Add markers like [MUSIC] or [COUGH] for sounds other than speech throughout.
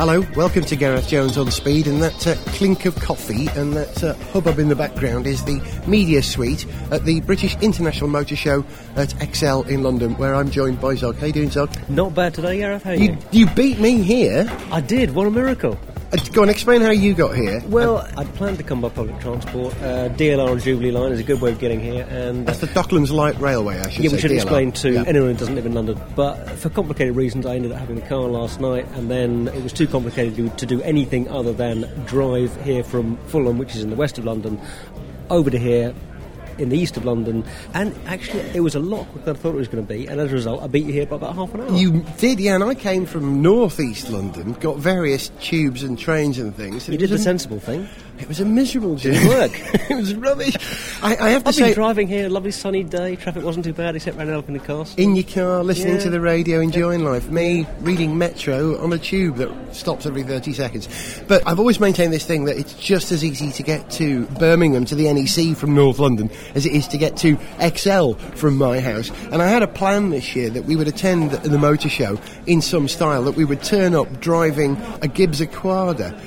Hello, welcome to Gareth Jones on Speed, and that uh, clink of coffee and that uh, hubbub in the background is the media suite at the British International Motor Show at Excel in London, where I'm joined by Zog. How you doing, Zog? Not bad today, Gareth. How are You, you? you beat me here. I did. What a miracle. Uh, go on, explain how you got here. Well, I'd planned to come by public transport. Uh, DLR and Jubilee line is a good way of getting here, and uh, That's the Docklands Light Railway, I should yeah, say. we should DLR. explain to Yeah. anyone who doesn't live in London. But for complicated reasons, I ended up having the car last night, and then it was too complicated to do anything other than drive here from Fulham, which is in the west of London, over to here. In the east of London, and actually, it was a lot quicker than I thought it was going to be. And as a result, I beat you here by about half an hour. You did, yeah, and I came from northeast London, got various tubes and trains and things. You did the a- sensible thing. It was a miserable journey. Work. [LAUGHS] it was rubbish. I, I have to I've say, been driving here, lovely sunny day. Traffic wasn't too bad, except around Elephant and Castle. in your car, listening Yeah. to the radio, enjoying life. Me reading Metro on a tube that stops every 30 seconds. But I've always maintained this thing that it's just as easy to get to Birmingham, to the NEC from North London, as it is to get to Excel from my house. And I had a plan this year that we would attend the motor show in some style, that we would turn up driving a Gibbs Aquada.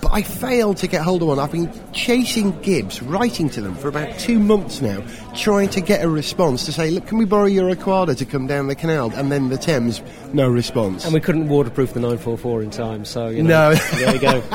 But I failed to get hold of one. I've been chasing Gibbs, writing to them for about two months now, trying to get a response to say, look, can we borrow your Aquada to come down the canal? And then the Thames, no response. And we couldn't waterproof the 944 in time, so, you know. No. there you go. [LAUGHS]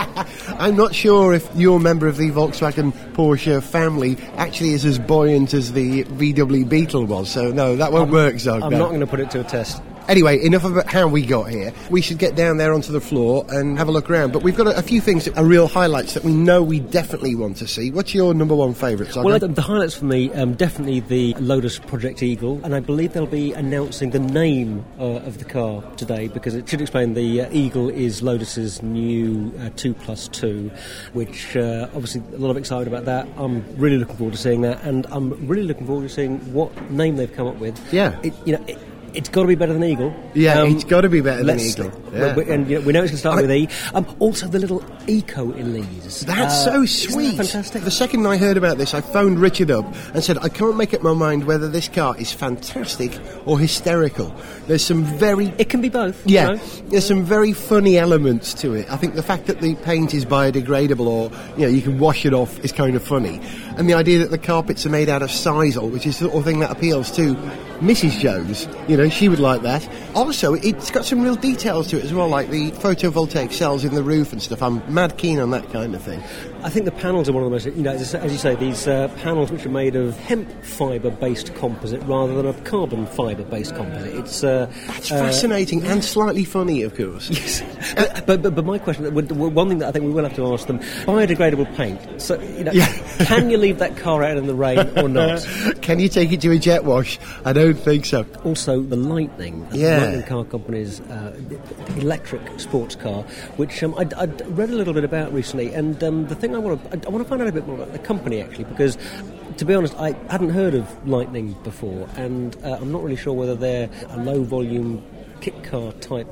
I'm not sure if your member of the Volkswagen Porsche family actually is as buoyant as the VW Beetle was. So, no, that won't work, Zog. I'm no. not going to put it to a test. Anyway, enough about how we got here. We should get down there onto the floor and have a look around. But we've got a, a few things that are real highlights that we know we definitely want to see. What's your number one favourite? Well, the, the highlights for me, um, definitely the Lotus Project Eagle, and I believe they'll be announcing the name uh, of the car today because it should explain the uh, Eagle is Lotus's new uh, 2 plus 2, which uh, obviously a lot of excitement about that. I'm really looking forward to seeing that, and I'm really looking forward to seeing what name they've come up with. Yeah. It, you know, it, it's got to be better than Eagle. Yeah, Um, it's got to be better than Eagle. Yeah. we- and you know, we know it's going to start I- with E. Um, also, the little Eco Elise. That's Uh, so isn't that sweet. fantastic. The second I heard about this, I phoned Richard up and said, I can't make up my mind whether this car is fantastic or hysterical. There's some very It can be both. you Yeah, know. there's some very funny elements to it. I think the fact that the paint is biodegradable or you know you can wash it off is kind of funny, and the idea that the carpets are made out of sisal, which is the sort of thing that appeals to Mrs. Jones. You know, she would like that. Also, it's got some real details to it as well, like the photovoltaic cells in the roof and stuff. I'm mad keen on that kind of thing. I think the panels are one of the most, you know, as, you say, these uh, panels which are made of hemp fibre based composite rather than a carbon fibre based composite. It's uh, It's uh, fascinating and slightly funny, of course. [LAUGHS] but, but, but, but my question, one thing that I think we will have to ask them: biodegradable paint. So, you know, Yeah. can you leave that car out in the rain or not? [LAUGHS] Can you take it to a jet wash? I don't think so. Also, the Lightning, the Lightning Car Company's uh, electric sports car, which um, I'd, I'd read a little bit about recently, and um, the thing I want to I want to find out a bit more about the company actually, because to be honest, I hadn't heard of Lightning before, and uh, I'm not really sure whether they're a low volume kit car type.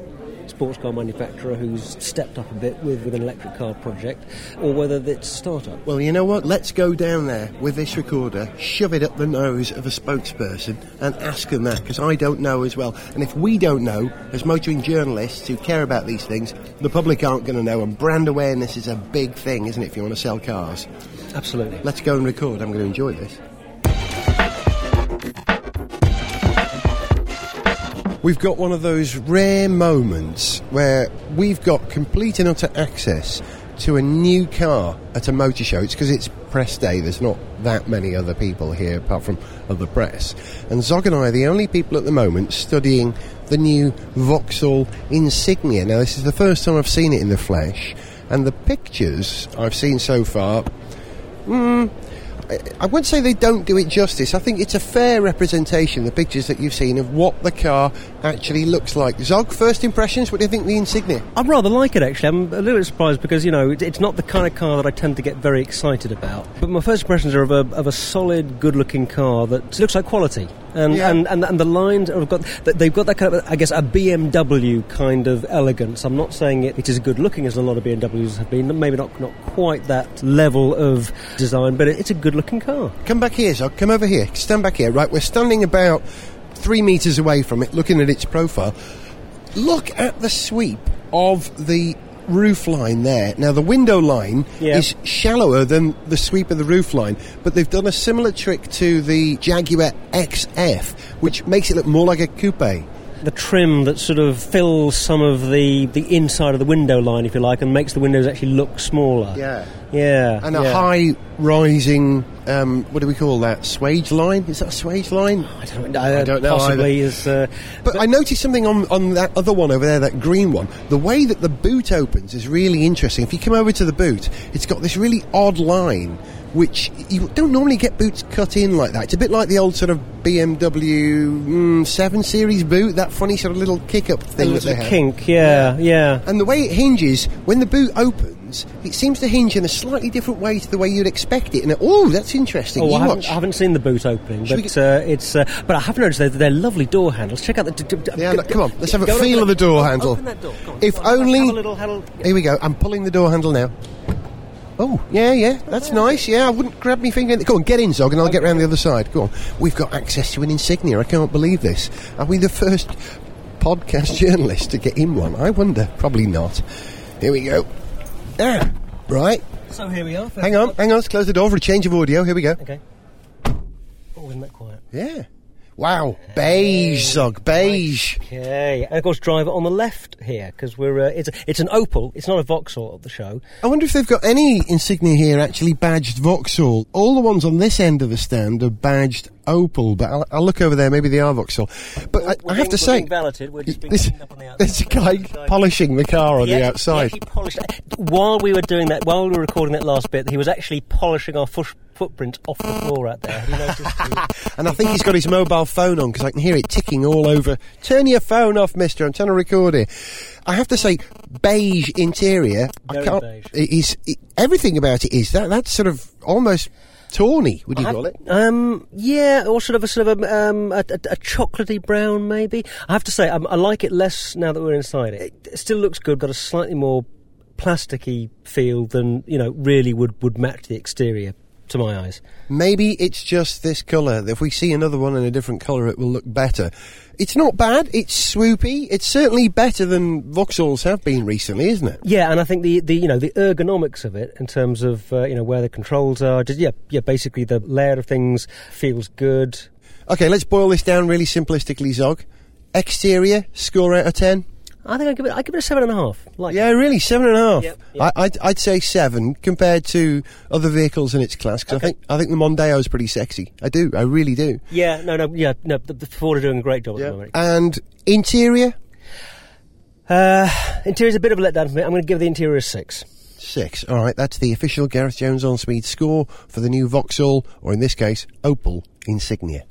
Sports car manufacturer who's stepped up a bit with, with an electric car project, or whether it's a startup. Well, you know what? Let's go down there with this recorder, shove it up the nose of a spokesperson, and ask them that, because I don't know as well. And if we don't know, as motoring journalists who care about these things, the public aren't going to know. And brand awareness is a big thing, isn't it, if you want to sell cars? Absolutely. Let's go and record. I'm going to enjoy this. We've got one of those rare moments where we've got complete and utter access to a new car at a motor show. It's because it's press day. There's not that many other people here apart from other press. And Zog and I are the only people at the moment studying the new Vauxhall Insignia. Now, this is the first time I've seen it in the flesh, and the pictures I've seen so far I- I wouldn't say they don't do it justice. I think it's a fair representation, the pictures that you've seen, of what the car actually looks like. Zog, first impressions, what do you think the Insignia? I rather like it actually. I'm a little bit surprised because you know it's not the kind of car that I tend to get very excited about. But my first impressions are of a, of a solid, good-looking car that looks like quality, and Yeah. and, and and the lines have got they've got that kind of I guess a BMW kind of elegance. I'm not saying it, it is good-looking as a lot of BMWs have been. Maybe not not quite that level of design, but it, it's a good-looking car. Come back here, Zog, come over here. Stand back here. Right, we're standing about three metres away from it, looking at its profile. Look at the sweep of the roof line there. Now, the window line Yeah. is shallower than the sweep of the roof line, but they've done a similar trick to the Jaguar XF, which makes it look more like a coupe. The trim that sort of fills some of the, the inside of the window line, if you like, and makes the windows actually look smaller. Yeah. Yeah. And a yeah. high rising, um, what do we call that? Swage line? Is that a swage line? I don't know. I don't know Possibly is. Uh, But I noticed something on, on that other one over there, that green one. The way that the boot opens is really interesting. If you come over to the boot, it's got this really odd line, which you don't normally get boots cut in like that. It's a bit like the old sort of BMW mm, 7 Series boot, that funny sort of little kick up thing that little they have. kink. Yeah. Yeah. And the way it hinges, when the boot opens, it seems to hinge in a slightly different way to the way you'd expect it. And oh, that's interesting. Oh, I haven't. I haven't seen the boot opening, Should but uh, it's. Uh, but I have noticed they're, they're lovely door handles. Check out the. D- d- Yeah, look, come on, let's have a feel of the door handle. Open that door. On, If on, only- Have a little, have Here we go. I'm pulling the door handle now. Oh, yeah, yeah, that's nice. Yeah, I wouldn't grab my finger. Go on, get in, Zog, and I'll get round the other side. Go on. We've got access to an insignia. I can't believe this. Are we the first podcast [LAUGHS] journalist to get in one? I wonder. Probably not. Here we go. Ah, right. So here we are. Hang on, hang on. Let's close the door for a change of audio. Here we go. Okay. Oh, isn't that quiet? Yeah. Wow. Beige, Zog. Beige. Okay, and of course, driver on the left here because we're uh, it's a, it's an Opel. It's not a Vauxhall at the show. I wonder if they've got any insignia here actually badged Vauxhall. All the ones on this end of the stand are badged Opel, but I'll, I'll look over there. Maybe they are Vauxhall. But I, We're I have being- to say, being valeted. We're just being this, cleaned up on the there's a guy polishing the car on He the outside. He polished while we were doing that. While we were recording that last bit, he was actually polishing our foot, footprint off the floor out there. Have you noticed? [LAUGHS] And I think he's got his mobile phone on because I can hear it ticking all over. Turn your phone off, mister. I'm trying to record it. I have to say, beige interior. I can't. beige. It is it, everything about it is that that's sort of almost tawny. Would you call it? Um, yeah, or sort of a sort of a, um, a, a, a chocolatey brown, maybe. I have to say, um, I like it less now that we're inside it. It still looks good, got a slightly more plasticky feel than you know really would would match the exterior to my eyes. Maybe it's just this colour. If we see another one in a different colour, it will look better. It's not bad. It's swoopy. It's certainly better than Vauxhalls have been recently, isn't it? Yeah, and I think the, the you know the ergonomics of it in terms of uh, you know where the controls are, just yeah yeah basically the layout of things feels good. Okay, let's boil this down really simplistically, Zog. Exterior, score out of ten. I think I give it I give it a seven and a half. Like Yeah, really, seven and a half. Yep, yep. I, I'd, I'd say seven compared to other vehicles in its class. Because Okay. I think I think the Mondeo is pretty sexy. I do. I really do. yeah no no yeah no the, the Ford are doing a great job at the moment. And interior, Uh, interior's a bit of a letdown for me. I'm going to give the interior a six. six. All right, that's the official Gareth Jones on speed score for the new Vauxhall, or in this case, Opel Insignia.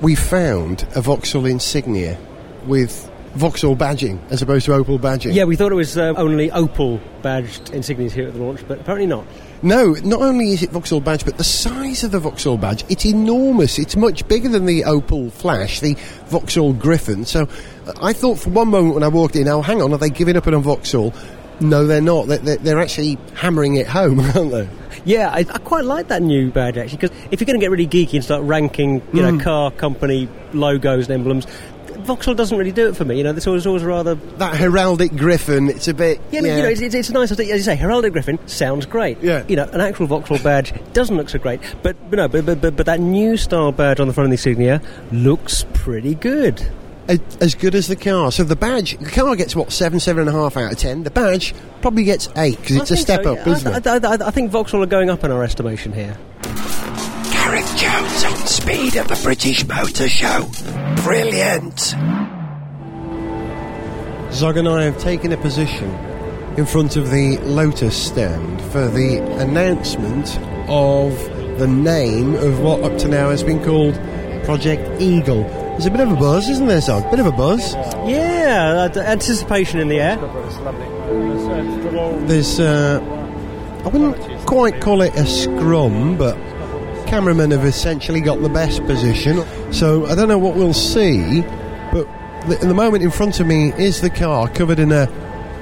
We found a Vauxhall Insignia with Vauxhall badging as opposed to Opel badging. Yeah, we thought it was uh, only Opel badged insignias here at the launch, but apparently not. No, not only is it Vauxhall badge, but the size of the Vauxhall badge, it's enormous. It's much bigger than the Opel Flash, the Vauxhall Griffin. So uh, I thought for one moment when I walked in, oh, hang on, are they giving up on Vauxhall? No, they're not. They're, actually hammering it home, [LAUGHS] aren't they? Yeah, I, I quite like that new badge actually because if you're going to get really geeky and start ranking, you know, car company logos and emblems, Vauxhall doesn't really do it for me. You know, it's always always rather. That heraldic Griffin, it's a bit. Yeah, but, you know, it's, it's, it's nice. As you say, Heraldic Griffin sounds great. Yeah. You know, an actual Vauxhall badge doesn't look so great, but but no, but but, but, but that new style badge on the front of the insignia looks pretty good. as good as the car. So the badge, the car gets what seven, seven and a half out of ten. The badge probably gets eight because it's a step so, up, yeah. isn't I, it? I, I, I think Vauxhall are going up in our estimation here. Gareth Jones on speed at the British Motor Show. Brilliant. Zog and I have taken a position in front of the Lotus stand for the announcement of the name of what up to now has been called Project Eagle. There's a bit of a buzz, isn't there, Zog? Bit of a buzz. Yeah, uh, anticipation in the air. There's, uh, I wouldn't quite call it a scrum, but cameramen have essentially got the best position. So I don't know what we'll see, but the, the moment in front of me is the car covered in a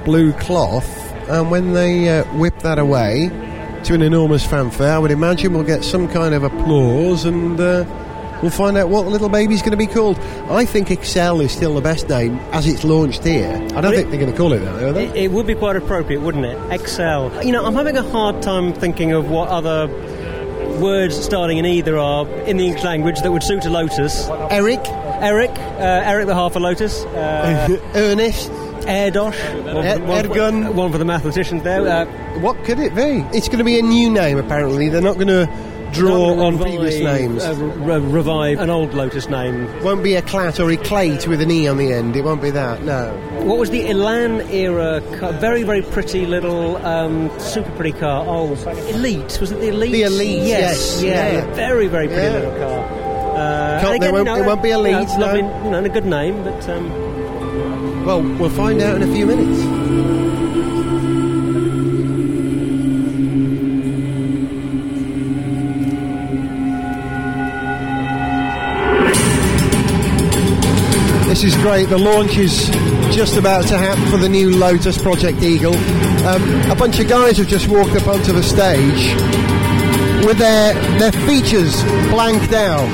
blue cloth, and when they uh, whip that away to an enormous fanfare, I would imagine we'll get some kind of applause and. Uh, We'll find out what the little baby's going to be called. I think Excel is still the best name as it's launched here. I don't think it- they're going to call it that, are they? It, it would be quite appropriate, wouldn't it? Excel. You know, I'm having a hard time thinking of what other words starting in either are in the English language that would suit a lotus. Eric, Eric, uh, Eric the half a lotus. Uh, [LAUGHS] Ernest. Erdős, one, Er- for, one, Ergun. for, one for the mathematicians there. Uh, What could it be? It's going to be a new name, apparently. They're not going to draw on previous names. Uh, re- revive an old lotus name. won't be a clat or a clate with an E on the end. It won't be that, no. What was the Elan era car? Very, very pretty little, um, super pretty car. Oh, Elite. Was it the Elite? The Elite, yes, Yeah, yeah. Very, very pretty Yeah. little car. Uh, Can't- won't- you it won't be you know, Elite, no. lovely, you know, a good name, but um, Well, we'll find out in a few minutes. This is great. The launch is just about to happen for the new Lotus Project Eagle. Um, a bunch of guys have just walked up onto the stage with their their features blanked out,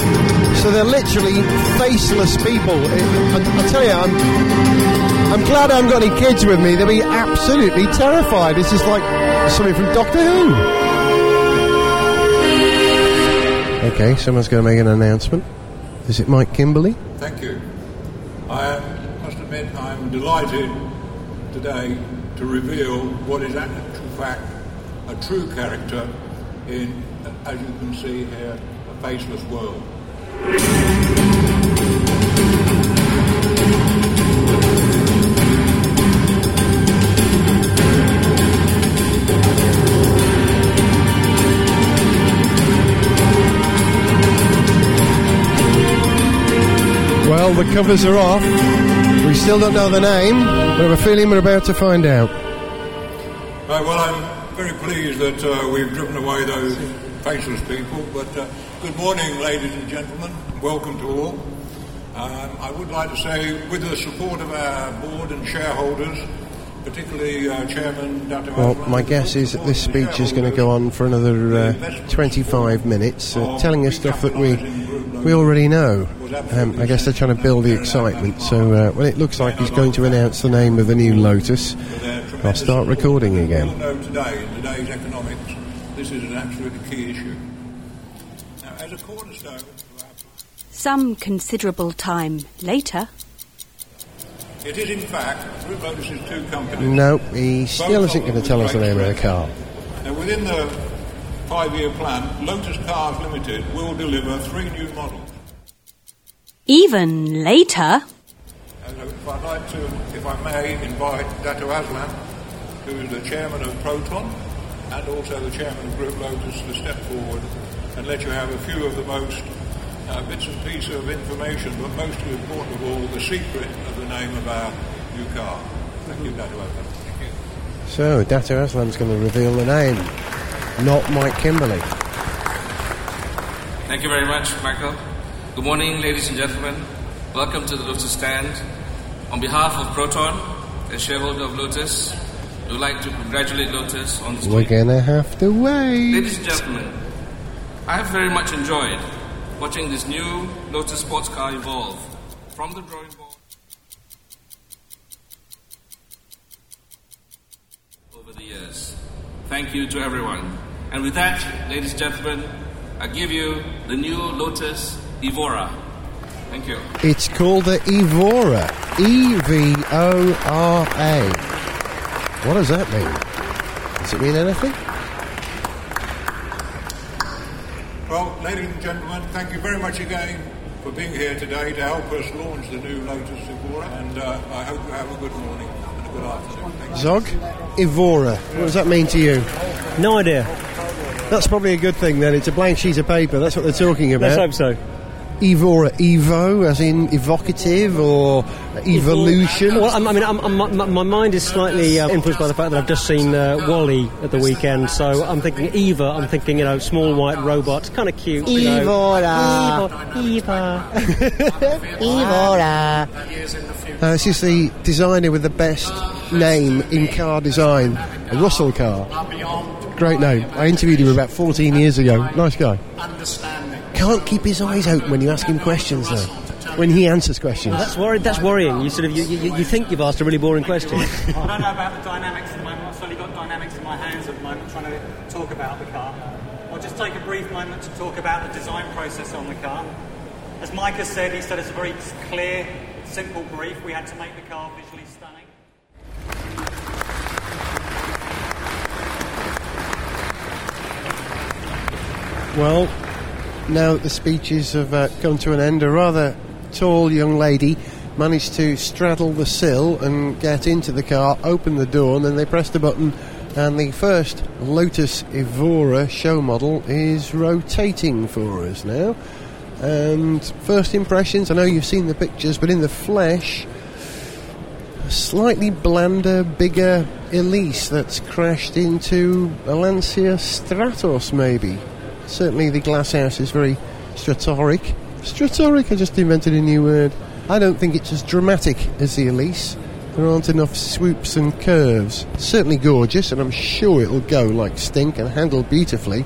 so they're literally faceless people. I, I tell you, I'm I'm glad I haven't got any kids with me. They'll be absolutely terrified. This is like something from Doctor Who. Okay, someone's going to make an announcement. Is it Mike Kimberley? Thank you. I must admit I'm delighted today to reveal what is actual fact a true character in, as you can see here, a faceless world. The covers are off. We still don't know the name, but I have a feeling we're about to find out. Right, well, I'm very pleased that uh, we've driven away those faceless people. But uh, good morning, ladies and gentlemen. Welcome to all. Um, I would like to say, with the support of our board and shareholders, particularly uh, Chairman Dr. Well, my guess is that this speech is going to go on for another uh, 25 minutes, uh, telling us stuff that we we already know. Um, I guess they're trying to build the excitement. So uh, when it looks like he's going to announce the name of the new Lotus, I'll start recording We again. all know today, in today's economics, this is an absolutely key issue. Now, as a cornerstone Some considerable time later, It is, in fact, Group Lotus's two companies. No, he still isn't going to tell us the name of the car. Now, within the five-year plan, Lotus Cars Limited will deliver three new models. even later, And if I'd like to, if I may, invite Dato Azlan, who is the chairman of Proton and also the chairman of Group Lotus, to step forward and let you have a few of the most uh, bits and pieces of information, but most important of all, the secret of the name of our new car. Thank you, Dato Azlan. Thank you. So, Dato Azlan's going to reveal the name, not Mike Kimberley. Thank you very much, Michael. Good morning, ladies and gentlemen. Welcome to the Lotus stand. On behalf of Proton, a shareholder of Lotus, we would like to congratulate Lotus on this. We're going to have to wait. Ladies and gentlemen, I have very much enjoyed watching this new Lotus sports car evolve from the drawing board Thank you to everyone. And with that, ladies and gentlemen, I give you the new Lotus Evora. Thank you. It's called the Evora. E V O R A. What does that mean? Does it mean anything? Well, ladies and gentlemen, thank you very much again for being here today to help us launch the new Lotus Evora, and uh, I hope you have a good morning and a good afternoon. Thank you. Zog? Evora. What does that mean to you? no idea. That's probably a good thing then. It's a blank sheet of paper. That's what they're talking about. Let's hope so. Evora. Evo, as in evocative or evolution. Well, I'm, mean, I'm, I'm, my, my mind is slightly uh, influenced by the fact that I've just seen uh, WALL-E at the weekend. So I'm thinking Eva. I'm thinking, you know, small white robot, kind of cute. you know. Evora. Eva. Evora. Uh, this is the designer with the best name in car design, Russell Carr. Great name. I interviewed him about 14 years ago. Nice guy. Understanding. can't keep his eyes open when you ask him questions, though. When he answers questions. Well, that's worried. That's worrying. You sort of you, you, you think you've asked a really boring question. [LAUGHS] I don't know about the dynamics at the moment. I've certainly got dynamics in my hands at the moment, trying to talk about the car. I'll just take a brief moment to talk about the design process on the car. As Mike has said, he said it's a very clear, simple brief. We had to make the car visually stunning. Well, now that the speeches have uh, come to an end, a rather tall young lady managed to straddle the sill and get into the car, open the door, and then they pressed the button, and the first Lotus Evora show model is rotating for us now. And first impressions, I know you've seen the pictures, but in the flesh, a slightly blander, bigger Elise that's crashed into a Lancia Stratos, maybe. Certainly the glasshouse is very stratoric. Stratoric, I just invented a new word. I don't think it's as dramatic as the Elise. There aren't enough swoops and curves. Certainly gorgeous, and I'm sure it'll go like stink and handle beautifully.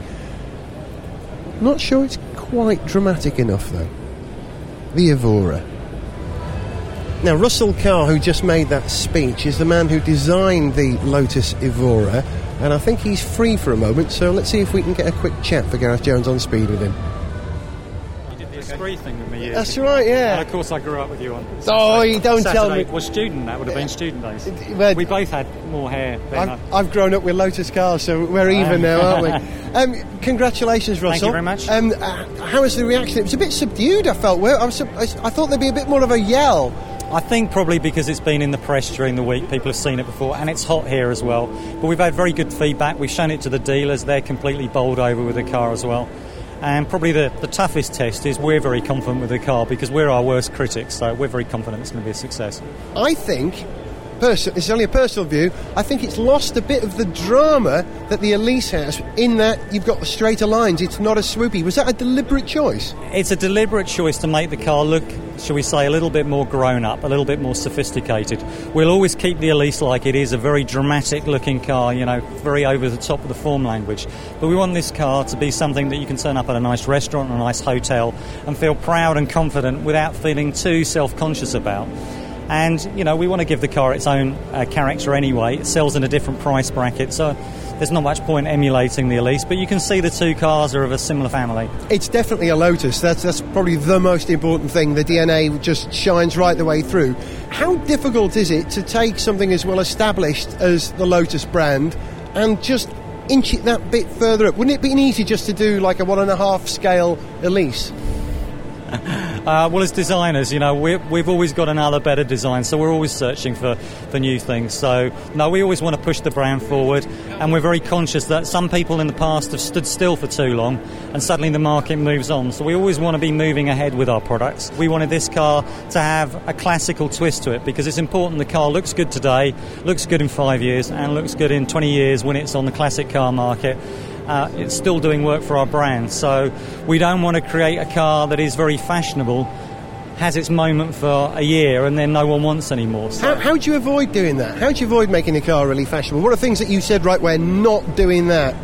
Not sure it's quite dramatic enough, though. The Evora. Now, Russell Carr, who just made that speech, is the man who designed the Lotus Evora, and I think he's free for a moment, so let's see if we can get a quick chat for Gareth Jones on speed with him. You did the Esprit thing with me years That's ago. right, yeah. And of course, I grew up with you on. Oh, you don't tell me. was student. That would have been student days. well, we both had more hair. I've, I've grown up with Lotus cars, so we're even now, aren't we? [LAUGHS] Um, congratulations, Russell. Thank you very much. Um, uh, how was the reaction? It was a bit subdued, I felt. I, was, I I thought there'd be a bit more of a yell. I think probably because it's been in the press during the week, people have seen it before, and it's hot here as well. But we've had very good feedback. We've shown it to the dealers; they're completely bowled over with the car as well. And probably the, the toughest test is we're very confident with the car because we're our worst critics, so we're very confident it's going to be a success. I think, person, it's only a personal view, I think it's lost a bit of the drama that the Elise has in that you've got the straighter lines. It's not as swoopy. Was that a deliberate choice? It's a deliberate choice to make the car look, shall we say, a little bit more grown up, a little bit more sophisticated. We'll always keep the Elise like it is, a very dramatic looking car, you know, very over the top of the form language. But we want this car to be something that you can turn up at a nice restaurant a nice hotel and feel proud and confident without feeling too self conscious about. And, you know, we want to give the car its own uh, character anyway. It sells in a different price bracket, so there's not much point emulating the Elise, but you can see the two cars are of a similar family. It's definitely a Lotus. That's that's probably the most important thing. The DNA just shines right the way through. How difficult is it to take something as well established as the Lotus brand and just inch it that bit further up? Wouldn't it be easy just to do like a one and a half scale Elise? [LAUGHS] Uh, well, as designers, you know, we we've always got another better design, so we're always searching for, for new things. So, no, we always want to push the brand forward, and we're very conscious that some people in the past have stood still for too long, and suddenly the market moves on. So, we always want to be moving ahead with our products. We wanted this car to have a classical twist to it because it's important the car looks good today, looks good in five years, and looks good in 20 years when it's on the classic car market uh, it's still doing work for our brand. So we don't want to create a car that is very fashionable, has its moment for a year, and then no one wants anymore. So How, how do you avoid doing that? How do you avoid making a car really fashionable? What are things that you said, right, we're not doing that?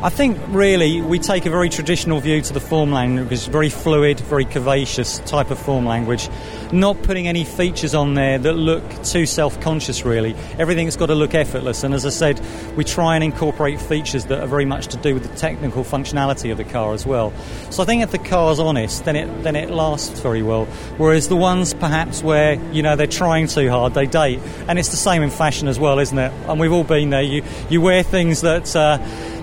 I think really we take a very traditional view to the form language, very fluid, very curvaceous type of form language, not putting any features on there that look too self-conscious really. Everything's got to look effortless and as I said, we try and incorporate features that are very much to do with the technical functionality of the car as well. So I think if the car's honest, then it then it lasts very well. Whereas the ones perhaps where, you know, they're trying too hard, they date. And it's the same in fashion as well, isn't it? And we've all been there. You you wear things that uh,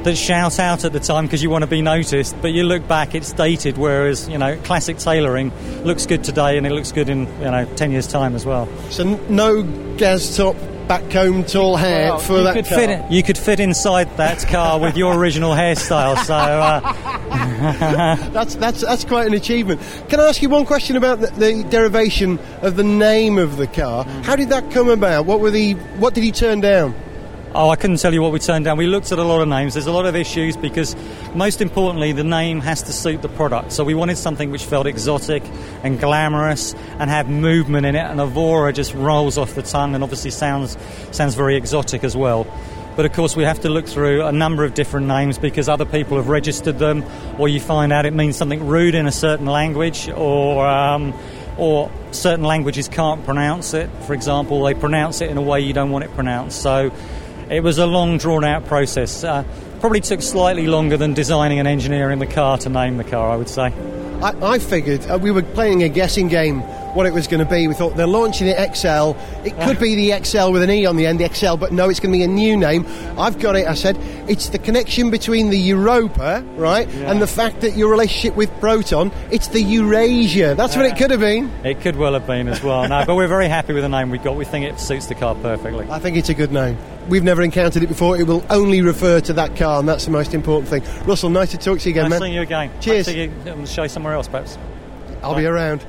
that shout out at the time because you want to be noticed, but you look back, it's dated. Whereas you know, classic tailoring looks good today, and it looks good in you know ten years' time as well. So no gas top, back comb, tall hair Well, for you that could car. fit it- you could fit inside that car with your original hairstyle. So uh, [LAUGHS] That's, that's, that's quite an achievement. Can I ask you one question about the, the derivation of the name of the car? Mm. How did that come about? What were the what did he turn down? Oh, I couldn't tell you what we turned down. We looked at a lot of names. There's a lot of issues because, most importantly, the name has to suit the product. So we wanted something which felt exotic and glamorous and had movement in it. And Evora just rolls off the tongue and obviously sounds sounds very exotic as well. But of course, we have to look through a number of different names because other people have registered them, or you find out it means something rude in a certain language, or um, or certain languages can't pronounce it. For example, they pronounce it in a way you don't want it pronounced. So it was a long, drawn out process. Uh, probably took slightly longer than designing and engineering the car to name the car, I would say. I, I figured uh, we were playing a guessing game what it was going to be. We thought they're launching it Excel. It could be the XL with an E on the end, the XL, but no, it's going to be a new name. I've got it. I said it's the connection between the Europa, right, Yeah. and the fact that your relationship with Proton. It's the Eurasia. That's what it could have been. It could well have been as well. No, but we're very happy with the name we got. We think it suits the car perfectly. I think it's a good name. We've never encountered it before. It will only refer to that car, and that's the most important thing. Russell, nice to talk to you again, nice man. seeing you again. Cheers. I'll see you on the show somewhere else, perhaps. I'll be around.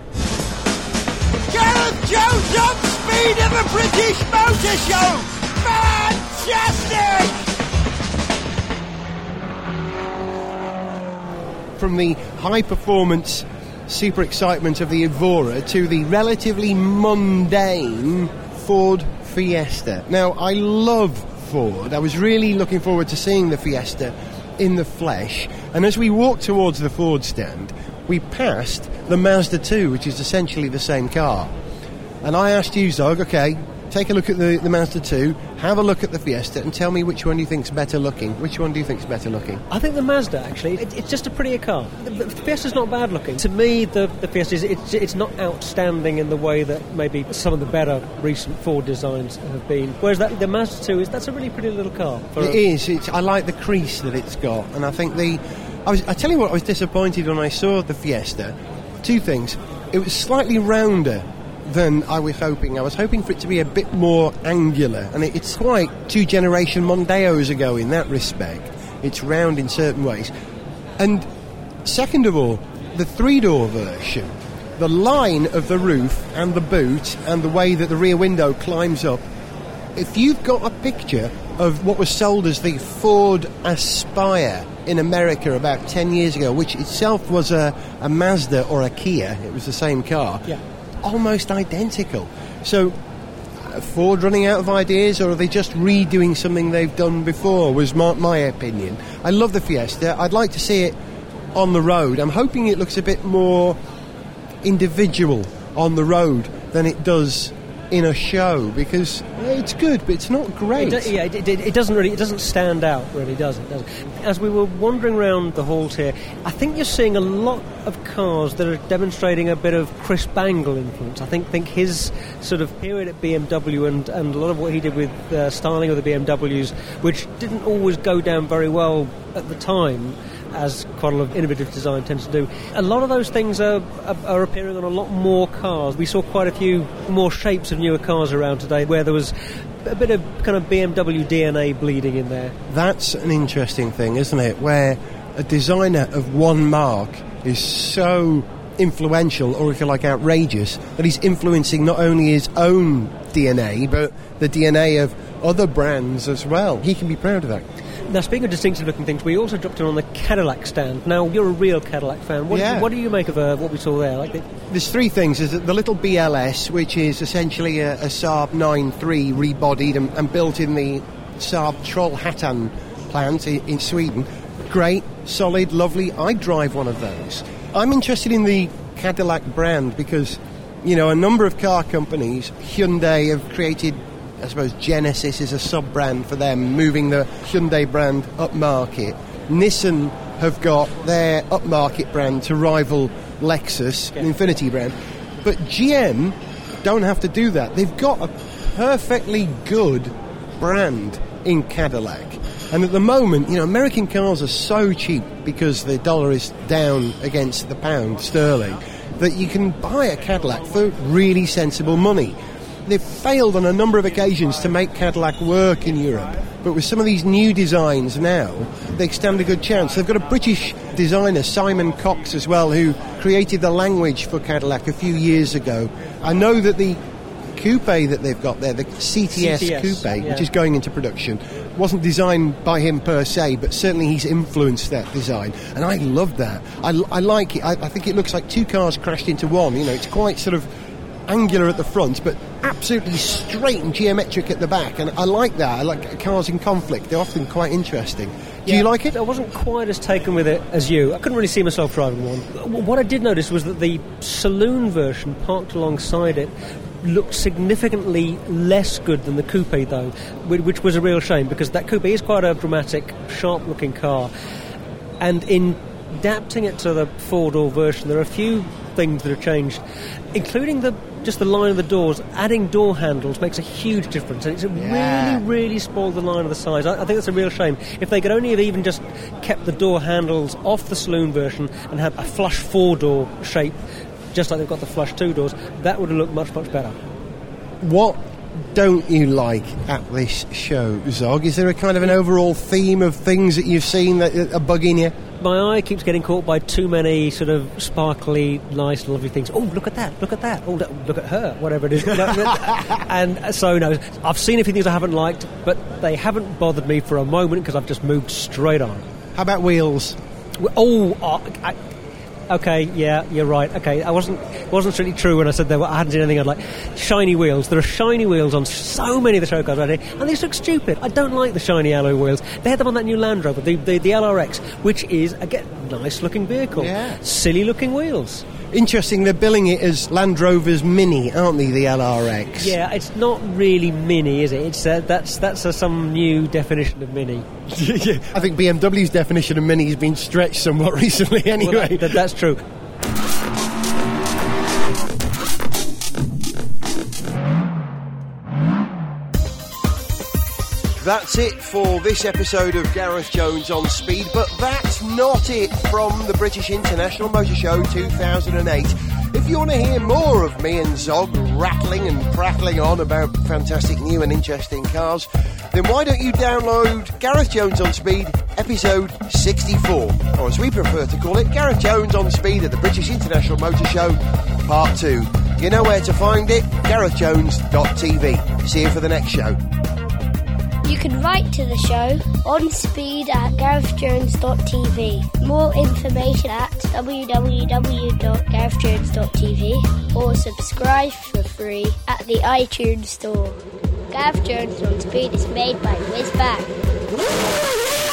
Gareth Jones on speed of British motor show! Fantastic! from the high performance super excitement of the Evora to the relatively mundane Ford Fiesta. Now, I love Ford. I was really looking forward to seeing the Fiesta in the flesh. And as we walked towards the Ford stand, we passed the Mazda 2, which is essentially the same car. And I asked you, Zog, okay, take a look at the, the Mazda 2, have a look at the Fiesta, and tell me which one you think's better looking. Which one do you think's better looking? I think the Mazda actually, it, it's just a prettier car. The, the Fiesta's not bad looking. To me, the, the Fiesta is it's, it's not outstanding in the way that maybe some of the better recent Ford designs have been. Whereas that the Mazda 2 is that's a really pretty little car. For It a- is. It's, I like the crease that it's got, and I think the. I was. I tell you what, I was disappointed when I saw the Fiesta. Two things. It was slightly rounder than I was hoping. I was hoping for it to be a bit more angular, and it, it's quite two generation Mondeos ago in that respect. It's round in certain ways, and second of all, the three-door version. The line of the roof and the boot and the way that the rear window climbs up if you've got a picture of what was sold as the Ford Aspire in America about 10 years ago, which itself was a, a Mazda or a Kia, it was the same car, Yeah. almost identical. So, uh, Ford running out of ideas, or are they just redoing something they've done before? Was my, my opinion. I love the Fiesta. I'd like to see it on the road. I'm hoping it looks a bit more individual on the road than it does in a show because it's good, but it's not great. It do- yeah, it, it, it doesn't really, it doesn't stand out, really, does it? Does it? As we were wandering around the halls here, I think you're seeing a lot of cars that are demonstrating a bit of Chris Bangle influence. I think think his sort of period at BMW and, and a lot of what he did with uh, styling of the BMWs, which didn't always go down very well at the time. As quite a lot of innovative design tends to do, a lot of those things are, are, are appearing on a lot more cars. We saw quite a few more shapes of newer cars around today, where there was a bit of kind of BMW DNA bleeding in there. That's an interesting thing, isn't it? Where a designer of one marque is so influential, or if you like, outrageous, that he's influencing not only his own DNA, but the DNA of other brands as well. He can be proud of that. Now, speaking of distinctive looking things, we also dropped in on the Cadillac stand. Now, you're a real Cadillac fan. What, Yeah. what do you make of uh, what we saw there? Like the, There's three things. There's the little BLS, which is essentially a, a Saab 9.3 rebodied and, and built in the Saab Trollhättan plant in, in Sweden. Great, solid, lovely. I drive one of those. I'm interested in the Cadillac brand because, you know, a number of car companies, Hyundai have created, I suppose Genesis is a sub brand for them, moving the Hyundai brand upmarket. Nissan have got their upmarket brand to rival Lexus, the Infiniti brand. But GM don't have to do that. They've got a perfectly good brand in Cadillac. And at the moment, you know, American cars are so cheap because the dollar is down against the pound sterling that you can buy a Cadillac for really sensible money. They've failed on a number of occasions to make Cadillac work in Europe, but with some of these new designs now, they stand a good chance. They've got a British designer, Simon Cox, as well, who created the language for Cadillac a few years ago. I know that the coupe that they've got there, the CTS, CTS, coupe, yeah. which is going into production, wasn't designed by him per se, but certainly he's influenced that design, and I love that. I, I like it. I, I think it looks like two cars crashed into one. You know, it's quite sort of angular at the front, but absolutely straight and geometric at the back. And I like that. I like cars in conflict. They're often quite interesting. Do Yeah, you like it? I wasn't quite as taken with it as you. I couldn't really see myself driving one. What I did notice was that the saloon version parked alongside it looked significantly less good than the coupe, though, which was a real shame because that coupe is quite a dramatic, sharp-looking car. And in adapting it to the four-door version, there are a few things that have changed, including the just the line of the doors. Adding door handles makes a huge difference, and it's Yeah. really, really spoiled the line of the sides. I, I think that's a real shame. If they could only have even just kept the door handles off the saloon version and had a flush four-door shape, just like they've got the flush two doors, that would have looked much, much better. What don't you like at this show, Zog? Is there a kind of an overall theme of things that you've seen that are bugging you? My eye keeps getting caught by too many sort of sparkly, nice, lovely things. Oh, look at that! Look at that! Oh, look at her! Whatever it is. [LAUGHS] and so, no, I've seen a few things I haven't liked, but they haven't bothered me for a moment because I've just moved straight on. How about wheels? Oh, uh, I, okay, yeah, you're right. Okay, I wasn't it wasn't strictly true when I said there were, I hadn't seen anything I'd like. Shiny wheels. There are shiny wheels on so many of the show cars already, and they look stupid. I don't like the shiny alloy wheels. They had them on that new Land Rover, the, the, the LRX, which is again nice looking vehicle. Yeah. Silly looking wheels. Interesting, they're billing it as Land Rover's Mini, aren't they, the LRX? Yeah, it's not really mini, is it? It's uh, that's that's uh, some new definition of mini. [LAUGHS] yeah, I think BMW's definition of Mini has been stretched somewhat [LAUGHS] recently Well, anyway. that- that- that's true. That's it for this episode of Gareth Jones on Speed, but that's not it from the British International Motor Show 2008. If you want to hear more of me and Zog rattling and prattling on about fantastic new and interesting cars, then why don't you download Gareth Jones on Speed episode 64, or as we prefer to call it, Gareth Jones on Speed at the British International Motor Show Part 2. You know where to find it, garethjones.tv. See you for the next show. You can write to the show on speed at garethjones.tv. More information at www.garethjones.tv or subscribe for free at the iTunes Store. Gareth Jones on Speed is made by Whizbang.